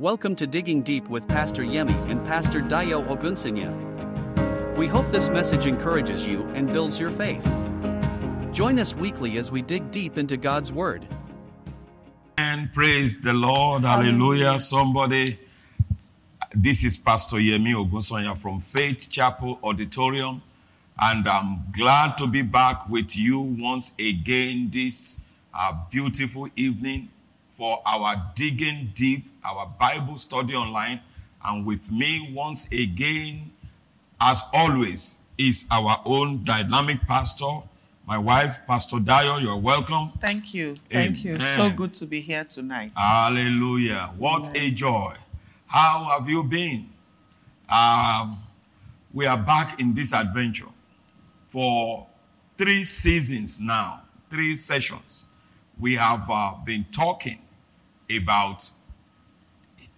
Welcome to Digging Deep with Pastor Yemi and Pastor Dayo Ogunsanya. We hope this message encourages you and builds your faith. Join us weekly as we dig deep into God's Word. And praise the Lord. Hallelujah. Somebody, this is Pastor Yemi Ogunsanya from Faith Chapel Auditorium. And I'm glad to be back with you once again this uh, beautiful evening for our digging deep, our Bible study online. And with me once again, as always, is our own dynamic pastor, my wife, Pastor Dayo. You're welcome. Thank you. Thank you. So good to be here tonight. Hallelujah. What a joy. How have you been? Um, we are back in this adventure for three seasons now, three sessions. We have uh, been talking about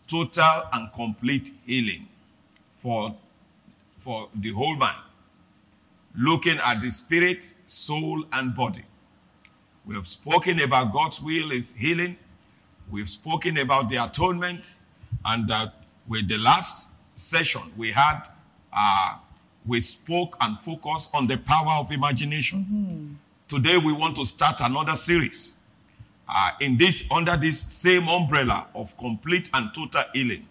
total and complete healing for, for the whole man, looking at the spirit, soul, and body. We have spoken about God's will is healing. We've spoken about the atonement. And uh, with the last session we had, uh, we spoke and focused on the power of imagination. Today we want to start another series. Uh, in this, under this same umbrella of complete and total healing,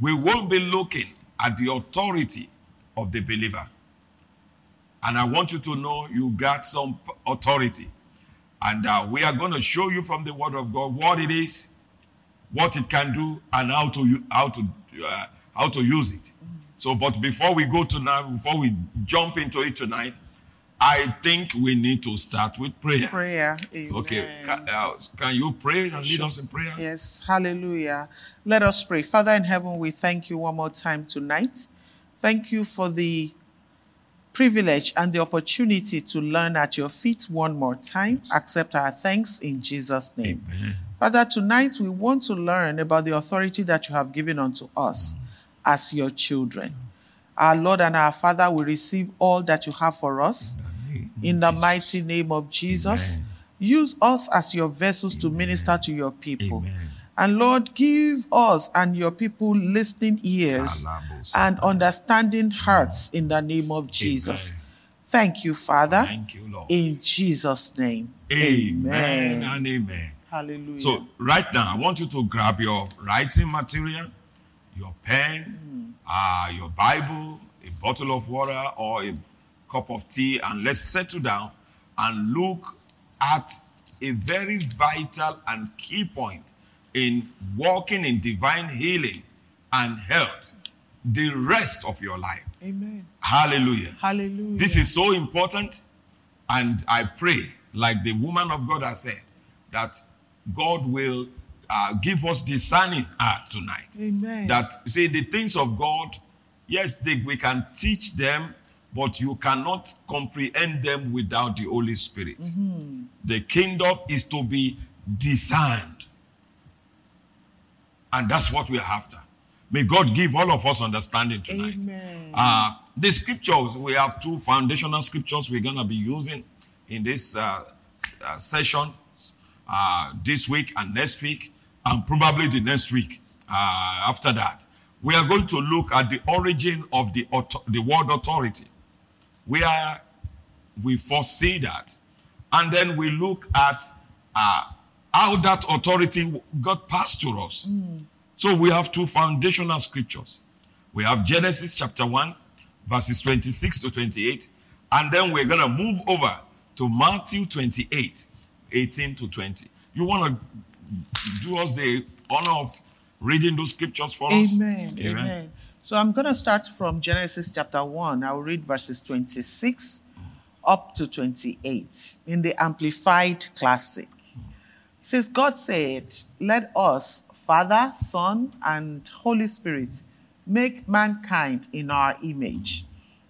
we will be looking at the authority of the believer. And I want you to know you got some authority. And uh, we are going to show you from the Word of God what it is, what it can do, and how to how to uh, how to use it. So, but before we go tonight, before we jump into it tonight, I think we need to start with prayer. Prayer. Amen. Okay, can, uh, can you pray and lead us in prayer? Yes. Hallelujah. Let us pray. Father in heaven, we thank you one more time tonight. Thank you for the privilege and the opportunity to learn at your feet one more time. Accept our thanks in Jesus' name. Amen. Father, tonight we want to learn about the authority that you have given unto us as your children. Our Lord and our Father, we receive all that you have for us in the mighty name of Jesus. Amen. Use us as your vessels to minister to your people. Amen. And Lord, give us and your people listening ears and understanding hearts in the name of Jesus. Amen. Thank you, Father. Thank you, Lord. In Jesus' name. Amen and amen. Hallelujah. So, right now, I want you to grab your writing material, your pen, uh, your Bible, a bottle of water, or a cup of tea, and let's settle down and look at a very vital and key point in walking in divine healing and health the rest of your life. Amen. Hallelujah. Hallelujah. This is so important. And I pray, like the woman of God has said, that God will uh, give us discerning heart tonight. Amen. That, you see, the things of God, yes, they, we can teach them, but you cannot comprehend them without the Holy Spirit. The kingdom is to be discerned. And that's what we're after. May God give all of us understanding tonight. Amen. Uh, the scriptures, we have two foundational scriptures we're going to be using in this uh, uh, session uh, this week and next week, and probably the next week uh, after that. We are going to look at the origin of the, author- the word authority, where we foresee that. And then we look at uh, how that authority got passed to us. So we have two foundational scriptures. We have Genesis chapter 1, verses 26 to 28. And then we're going to move over to Matthew 28, 18 to 20. You want to do us the honor of reading those scriptures for us? Amen. Amen. So I'm going to start from Genesis chapter 1. I'll read verses 26 up to 28 in the Amplified Classic. It says, God said, Let us, Father, Son, and Holy Spirit, make mankind in our image,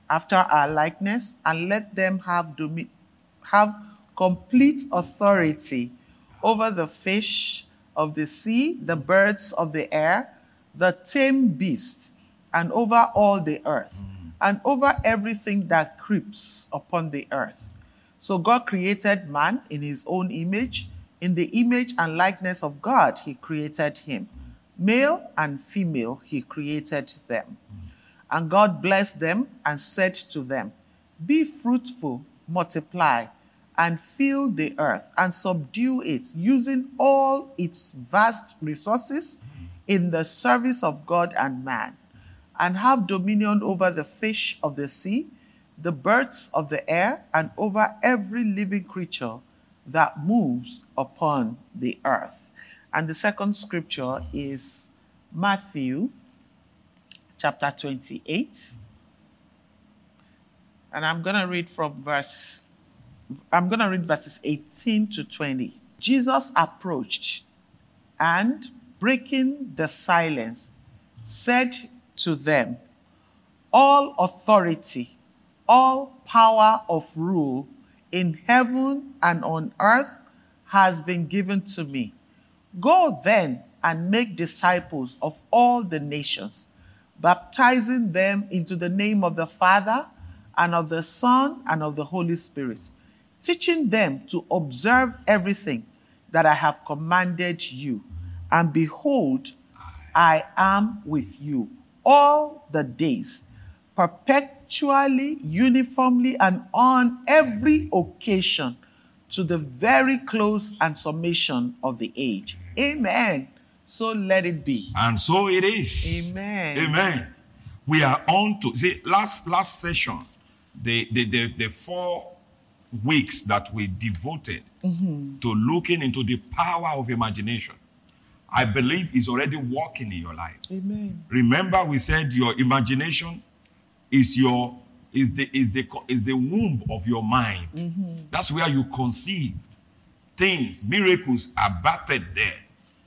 after our likeness, and let them have, domi- have complete authority over the fish of the sea, the birds of the air, the tame beasts, and over all the earth, mm. and over everything that creeps upon the earth. So God created man in his own image. In the image and likeness of God, he created him. Male and female, he created them. Mm. And God blessed them and said to them, Be fruitful, multiply, and fill the earth and subdue it, using all its vast resources mm. in the service of God and man, and have dominion over the fish of the sea, the birds of the air, and over every living creature that moves upon the earth. And the second scripture is Matthew chapter 28. And I'm going to read from verse I'm going to read verses 18 to 20. Jesus approached and breaking the silence said to them, All authority, all power of rule in heaven and on earth has been given to me. Go then and make disciples of all the nations, baptizing them into the name of the Father and of the Son and of the Holy Spirit, teaching them to observe everything that I have commanded you. And behold, I am with you all the days, perpetually, uniformly, and on every occasion to the very close and summation of the age. Amen. So let it be. And so it is. Amen. Amen. We are on to see last last session, the the the, the four weeks that we devoted mm-hmm. to looking into the power of imagination. I believe is already working in your life. Amen. Remember, we said your imagination is your is the is the is the womb of your mind. Mm-hmm. That's where you conceive things. Miracles are battered there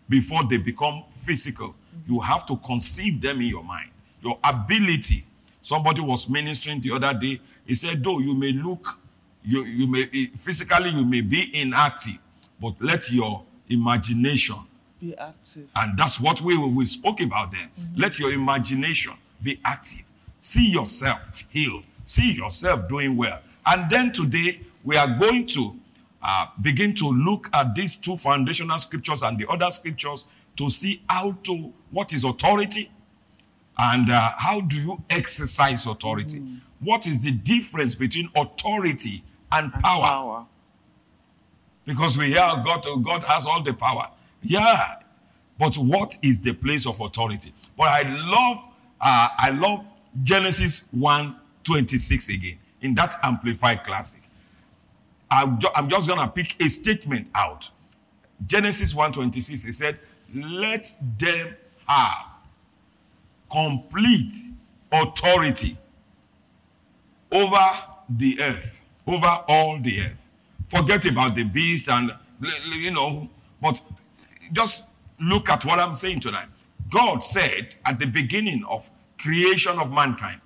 before they become physical. Mm-hmm. You have to conceive them in your mind. Your ability. Somebody was ministering the other day. He said, though you may look, you, you may eh, physically you may be inactive, but let your imagination Be active. and that's what we, we spoke about then. Let your imagination be active. See yourself healed. See yourself doing well. And then today, we are going to uh, begin to look at these two foundational scriptures and the other scriptures to see how to, what is authority and uh, how do you exercise authority. What is the difference between authority and power? Power. Because we hear God, God has all the power. Yeah. But what is the place of authority? But I love, uh, I love Genesis 1 26 again in that amplified classic. I'm, ju- I'm just going to pick a statement out. Genesis 1 26, it said, Let them have complete authority over the earth, over all the earth. Forget about the beast and, you know, but just look at what I'm saying tonight. God said at the beginning of creation of mankind,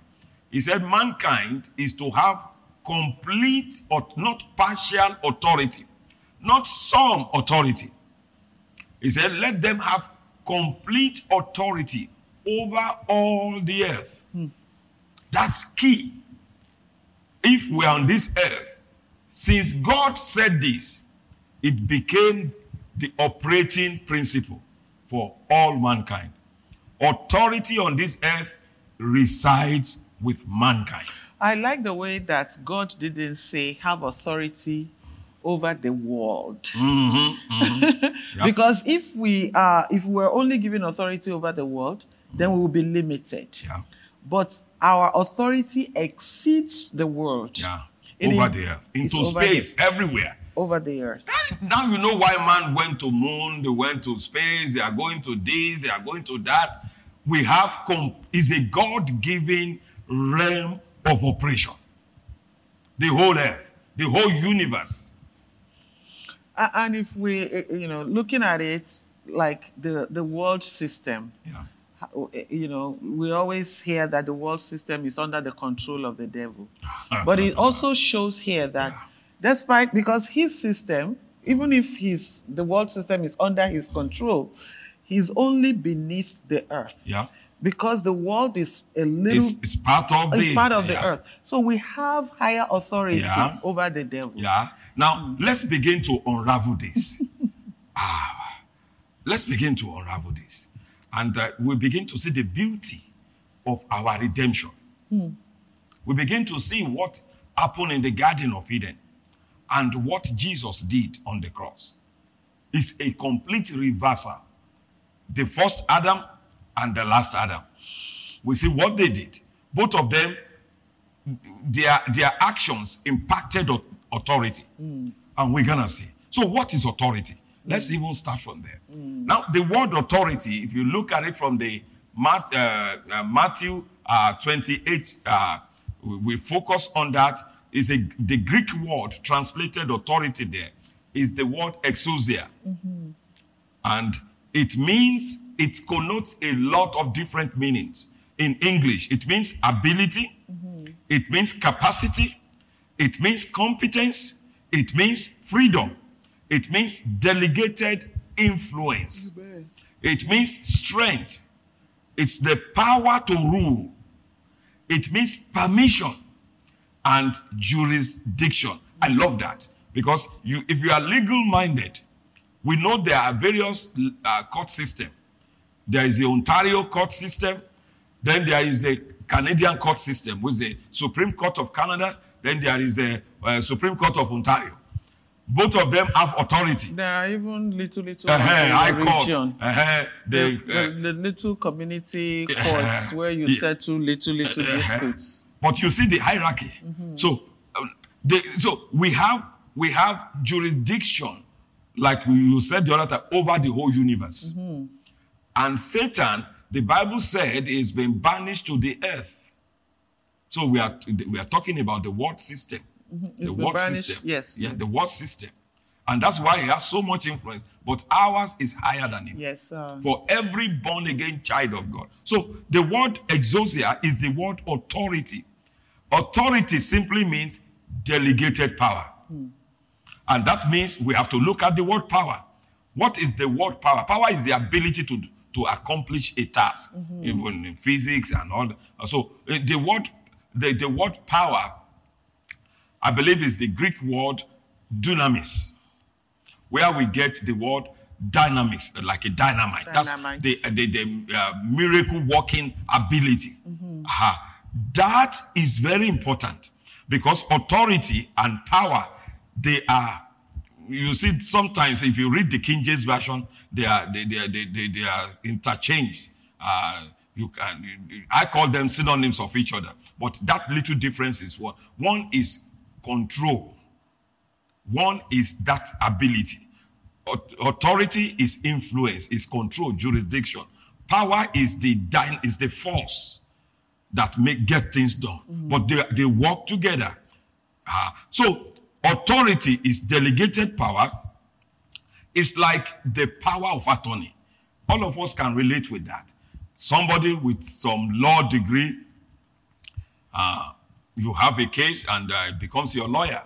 He said mankind is to have complete or not partial authority, not some authority. He said, let them have complete authority over all the earth. Hmm. That's key. If we are on this earth, since God said this, it became the operating principle for all mankind. Authority on this earth resides with mankind. I like the way that God didn't say have authority over the world. Mm-hmm, mm-hmm. Yeah. Because if we are if we're only given authority over the world, then we will be limited. Yeah. But our authority exceeds the world. Yeah. Over is- the earth, into space, everywhere. Over the earth. Now you know why man went to moon, they went to space, they are going to this, they are going to that. We have com- is a God-given realm of operation. The whole earth, the whole universe. And if we, eh, you know, looking at it like the, the world system, Yeah. eh, you know, we always hear that the world system is under the control of the devil. But it also shows here that despite, because his system, even if his, the world system is under his control, he's only beneath the earth. Yeah. Because the world is a little, It's, it's part of it's the part of the earth. So we have higher authority Yeah. over the devil. Yeah. Now let's begin to unravel this. ah, let's begin to unravel this. And uh, we begin to see the beauty of our redemption. We begin to see what happened in the Garden of Eden and what Jesus did on the cross. is a complete reversal. The first Adam and the last Adam. We see what they did. Both of them, their, their actions impacted au- authority. And we're going to see. So, what is authority? Let's even start from there. Now, the word authority, if you look at it from the Mat- uh, uh, Matthew uh, 28, uh, we focus on that. Is a the Greek word translated authority there is the word exousia, and it means it connotes a lot of different meanings. In English, it means ability, it means capacity, it means competence, it means freedom, it means delegated influence, it means strength, it's the power to rule, it means permission and jurisdiction. I love that because you, if you are legal minded, we know there are various uh, court system. There is the Ontario court system, then there is the Canadian court system, with the Supreme Court of Canada, then there is the uh, Supreme Court of Ontario. Both of them have authority. There are even little, little Uh-huh, in High the Court, region. uh-huh, The, the, uh, the, the little community Uh-huh. courts where you Yeah. settle little, little Uh-huh. disputes. But you see the hierarchy. So, uh, the, so we have we have jurisdiction, like you said the other time, over the whole universe. And Satan, the Bible said, is being banished to the earth. So we are we are talking about the world system. Mm-hmm. It's The word banished- system. yes, Yeah, yes. the word system. And that's why he has so much influence. But ours is higher than him Yes, sir. for every born again child of God. So the word exousia is the word authority. Authority simply means delegated power. Hmm. And that means we have to look at the word power. What is the word power? Power is the ability to, to accomplish a task, mm-hmm. even in physics and all. that. So uh, the word, the, the word power, I believe is the Greek word dunamis where we get the word dynamics, like a dynamite. Dynamite. That's the, the, the uh, miracle working ability. Aha. That is very important because authority and power, they are, you see, sometimes if you read the King James Version, they are, they, they, they, they, they are interchanged. Uh, you can, I call them synonyms of each other. But that little difference is what? One is control. One is that ability. Authority is influence, is control, jurisdiction. Power is the is the force that make get things done. But they, they work together. Ah, so authority is delegated power. It's like the power of attorney. All of us can relate with that. Somebody with some law degree, uh, you have a case and uh, it becomes your lawyer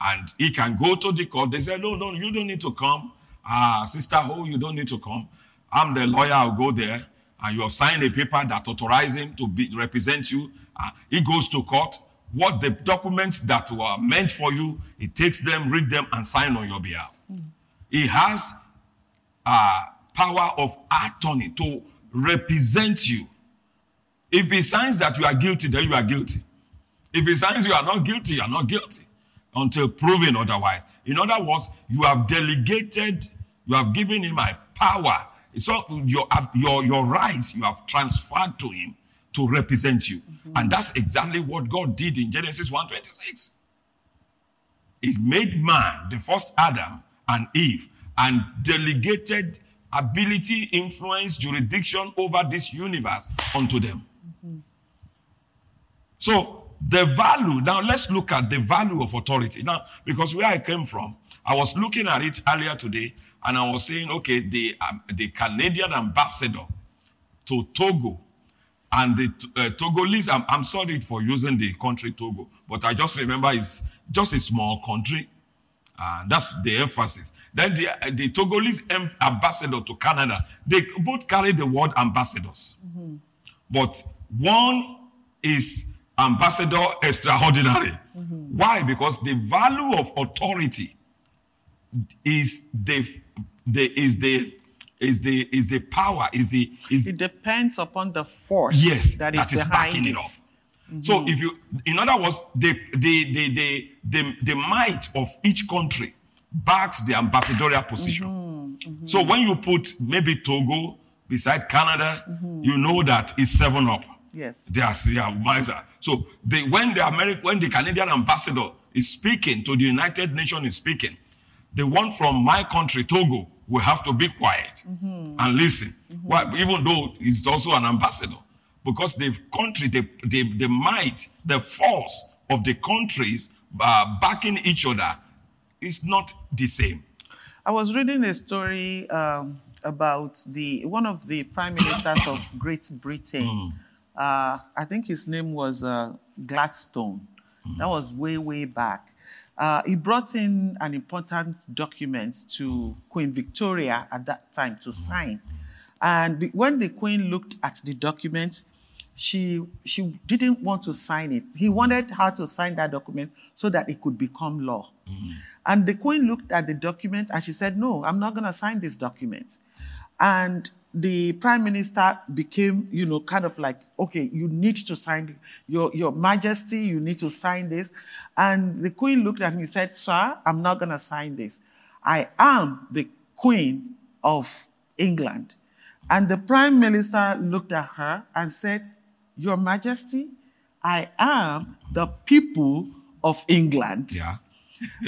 and he can go to the court. They say, no, no, you don't need to come. Ah, sister, oh, you don't need to come. I'm the lawyer. I'll go there. And you have signed a paper that authorizes him to be, represent you. Ah, he goes to court. What the documents that were meant for you, he takes them, read them, and sign on your behalf. He has uh, power of attorney to represent you. If he signs that you are guilty, then you are guilty. If he signs you are not guilty, you are not guilty until proven otherwise. In other words, you have delegated, you have given him a power. So your, your, your rights you have transferred to him to represent you. Mm-hmm. And that's exactly what God did in Genesis 1:26. He made man, the first Adam and Eve, and delegated ability, influence, jurisdiction over this universe unto them. Mm-hmm. So the value, now let's look at the value of authority. Now, because where I came from, I was looking at it earlier today and I was saying, okay, the, um, the Canadian ambassador to Togo and the uh, Togolese, I'm, I'm sorry for using the country Togo, but I just remember it's just a small country. Uh, that's the emphasis. Then the, uh, the Togolese ambassador to Canada, they both carry the word ambassadors. But one is ambassador extraordinary. Mm-hmm. Why? Because the value of authority is the, the is the is the is the power, is the is It depends upon the force yes that is behind backing it. it up. Mm-hmm. So if you, in other words, the the the the the, the might of each country backs the ambassadorial position. Mm-hmm. So when you put maybe Togo beside Canada, you know that it's seven up. Yes. They are, they are wiser. So they, when the American, when the Canadian ambassador is speaking to the United Nations is speaking, the one from my country, Togo, will have to be quiet and listen. Why? Even though he's also an ambassador, because the country, the, the, the might, the force of the countries uh, backing each other is not the same. I was reading a story um, about the one of the prime ministers of Great Britain. Uh, I think his name was uh, Gladstone. That was way, way back. Uh, he brought in an important document to Queen Victoria at that time to sign. And the- when the Queen looked at the document, she she didn't want to sign it. He wanted her to sign that document so that it could become law. And the queen looked at the document and she said, "No, I'm not going to sign this document." And the prime minister became, you know, kind of like, "Okay, you need to sign your your majesty, you need to sign this." And the queen looked at me and said, "Sir, I'm not going to sign this. I am the queen of England." And the prime minister looked at her and said, Your Majesty, I am the people of England. Yeah.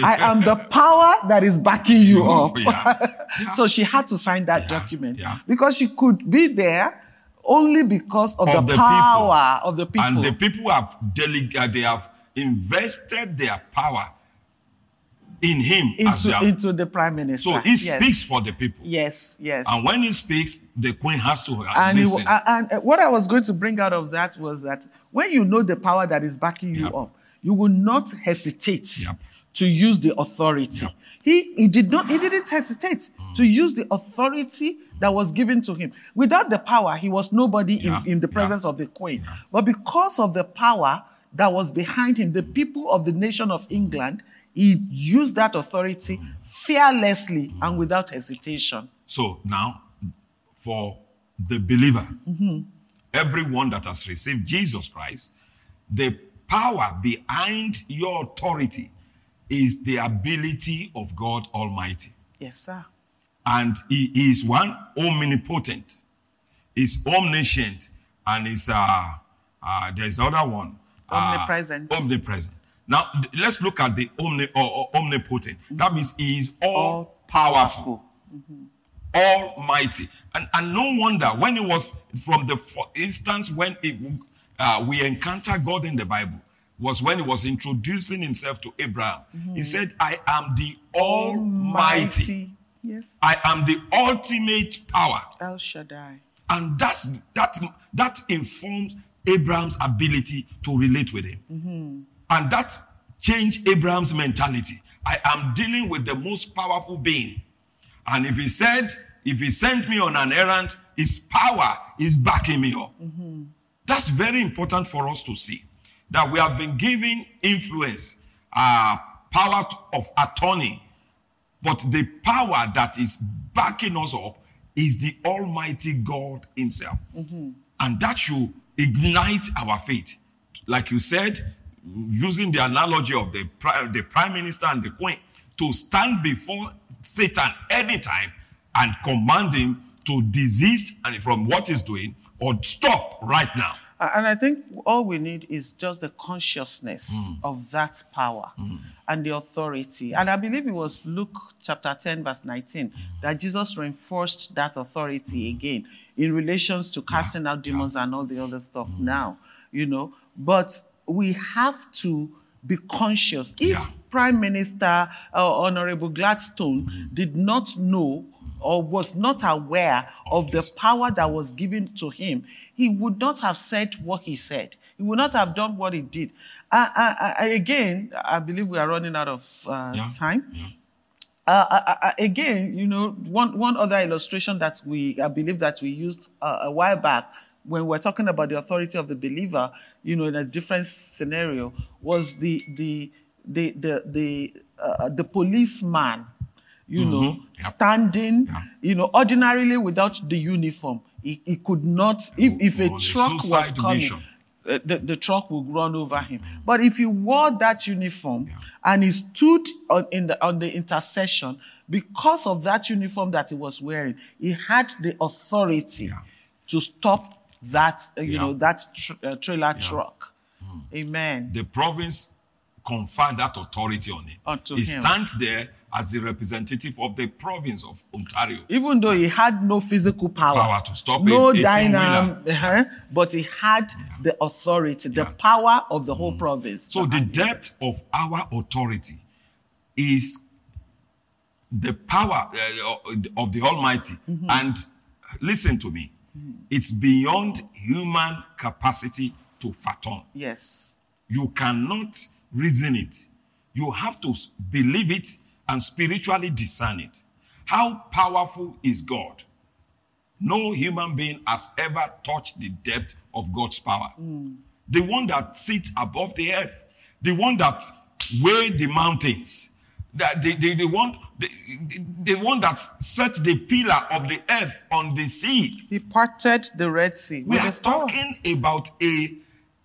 I am the power that is backing you up. Yeah. Yeah. so she had to sign that Yeah. document Yeah. because she could be there only because of, Of the, the people. power of the people. And the people have delegated, they have invested their power in him as into, their. into the prime minister. so he Yes. speaks for the people. Yes, yes. And when he speaks, the queen has to uh, and, listen. and uh, what I was going to bring out of that was that when you know the power that is backing you up, you will not hesitate Yep. To use the authority. He, he did not he didn't hesitate to mm. use the authority that was given to him. Without the power, he was nobody Yeah. in, in the Yeah. presence of the queen. But because of the power that was behind him, the people of the nation of England, he used that authority mm. fearlessly mm. and without hesitation. So now, for the believer, Mm-hmm. everyone that has received Jesus Christ, the power behind your authority is the ability of God Almighty. Yes, sir. And He is one omnipotent, is omniscient, and is uh, uh there's another one. uh, Omnipresent. omnipresent. Now let's look at the omni, or, or omnipotent. That means He is all, All powerful. Almighty. And, and no wonder when it was from the for instance when it, uh, we encounter God in the Bible was when he was introducing himself to Abraham. He mm-hmm. said, I am the Almighty. Yes. I am the ultimate power. El Shaddai. And that's, that, that informs Abraham's ability to relate with him. Mm-hmm. And that changed Abraham's mentality. I am dealing with the most powerful being. And if he said, if he sent me on an errand, his power is backing me up. Mm-hmm. That's very important for us to see that we have been given influence, uh, power of attorney, but the power that is backing us up is the Almighty God Himself. And that should ignite our faith. Like you said, using the analogy of the, pri- the Prime Minister and the Queen, to stand before Satan anytime and command him to desist and from what he's doing or stop right now. And I think all we need is just the consciousness hmm. of that power hmm. and the authority. And I believe it was Luke chapter 10, verse 19, hmm. that Jesus reinforced that authority again in relations to casting out demons and all the other stuff now, you know. But we have to be conscious. If Yeah. Prime Minister uh, Honorable Gladstone did not know or was not aware of the power that was given to him, he would not have said what he said. He would not have done what he did. Uh, uh, uh, again, I believe we are running out of uh, Yeah. time. Uh, uh, uh, again, you know, one, one other illustration that we, I believe that we used uh, a while back when we're talking about the authority of the believer, you know, in a different scenario, was the the the the the, uh, the policeman you know, Mm-hmm. Yep. standing, Yeah. you know, ordinarily without the uniform. He, he could not, if, if a truck was coming, uh, the, the truck would run over him. But if he wore that uniform Yeah. and he stood on, in the, on the intercession, because of that uniform that he was wearing, he had the authority Yeah. to stop that, uh, you Yeah. know, that tr- uh, trailer truck. Amen. The province conferred that authority on him. Unto he him. stands there as the representative of the province of Ontario. Even though he had no physical power, Power to stop no dynam, uh-huh, but he had the authority, the Yeah. Mm. power of the whole province. So the depth of our authority is the power uh, of the Almighty. Mm-hmm. And listen to me, it's beyond human capacity to fathom. yes, You cannot reason it. You have to believe it and spiritually discern it. How powerful is God? No human being has ever touched the depth of God's power. Mm. The one that sits above the earth, the one that weighed the mountains, that the, the, the one the, the one that set the pillar of the earth on the sea. he parted the Red Sea. We are talking about a,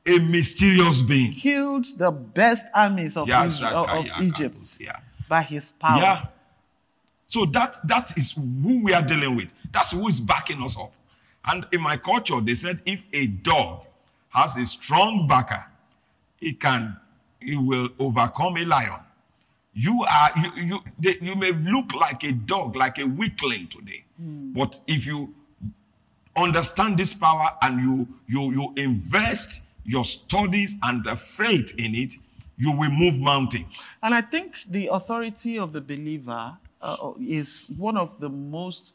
a mysterious being. killed the best armies of, Yeah, Israel, of yeah, Egypt yeah. by his power. Yeah. So that that is who we are dealing with. That's who is backing us up. And in my culture, they said if a dog has a strong backer, it can, it will overcome a lion. You are you you they, you may look like a dog, like a weakling today, hmm. but if you understand this power and you you you invest your studies and the faith in it, you will move mountains. And I think the authority of the believer uh, is one of the most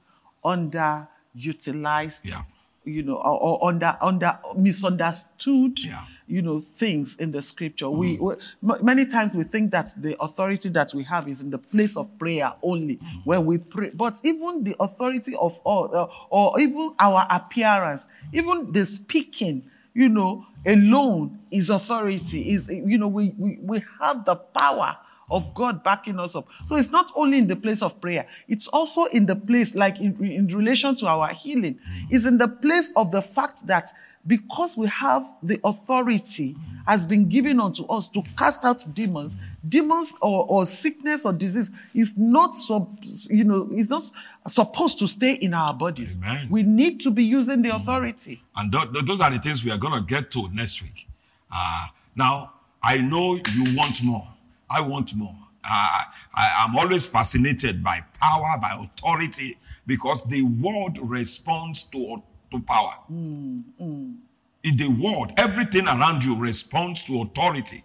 underutilized, Yeah. you know, or, or under under misunderstood, Yeah. you know, things in the scripture. We, we m- many times we think that the authority that we have is in the place of prayer only when we pray. But even the authority of all, uh, or even our appearance, even the speaking, you know, alone is authority. Is you know, we we, we have the power of God backing us up. So it's not only in the place of prayer, it's also in the place, like in, in relation to our healing, it's in the place of the fact that because we have the authority has been given unto us to cast out demons, demons or, or sickness or disease is not so you know, is not supposed to stay in our bodies. Amen. We need to be using the authority. And th- th- those are the things we are going to get to next week. Uh, now, I know you want more. I want more. Uh, I, I'm always fascinated by power, by authority, because the world responds to, to power. In the world, everything around you responds to authority.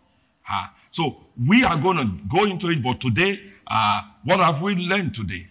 Uh, so we are going to go into it, but today, uh, what have we learned today?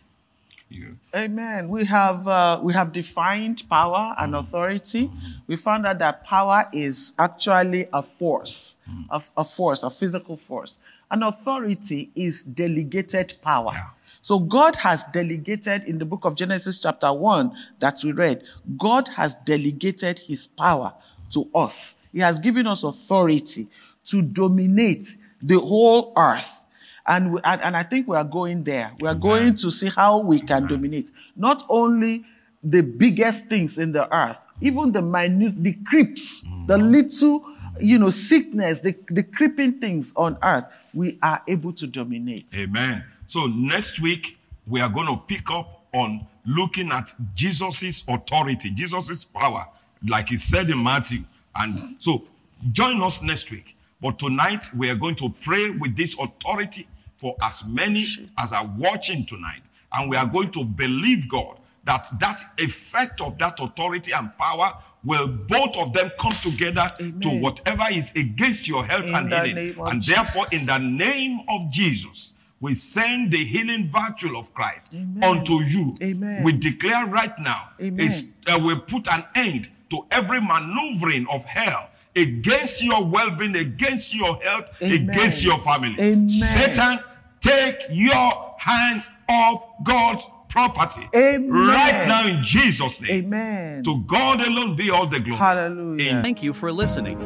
You- Amen. We have uh, we have defined power and authority. We found out that power is actually a force, a, a force, a physical force. And authority is delegated power. Yeah. So God has delegated in the book of Genesis chapter 1 that we read, God has delegated his power to us. He has given us authority to dominate the whole earth. And, we, and, and I think we are going there. We are going to see how we can dominate not only the biggest things in the earth, even the minute, the creeps, the mm-hmm. little, you know, sickness, the, the creeping things on earth, we are able to dominate. Amen. So next week we are going to pick up on looking at Jesus's authority, Jesus's power, like he said in Matthew. And so join us next week. But tonight we are going to pray with this authority for as many as are watching tonight. And we are going to believe God that that effect of that authority and power will both of them come together to whatever is against your health In and healing. And therefore, in the name of Jesus, we send the healing virtue of Christ Amen. unto you. Amen. We declare right now, Amen. is, uh, we put an end to every maneuvering of hell against your well-being, against your health, Amen. against your family. Amen. Satan, take your hands off God's property. Amen. Right now in Jesus' name. Amen. To God alone be all the glory. Hallelujah. In Thank you for listening.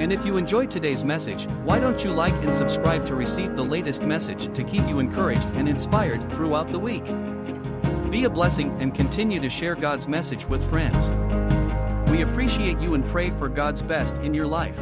And if you enjoyed today's message, why don't you like and subscribe to receive the latest message to keep you encouraged and inspired throughout the week? Be a blessing and continue to share God's message with friends. We appreciate you and pray for God's best in your life.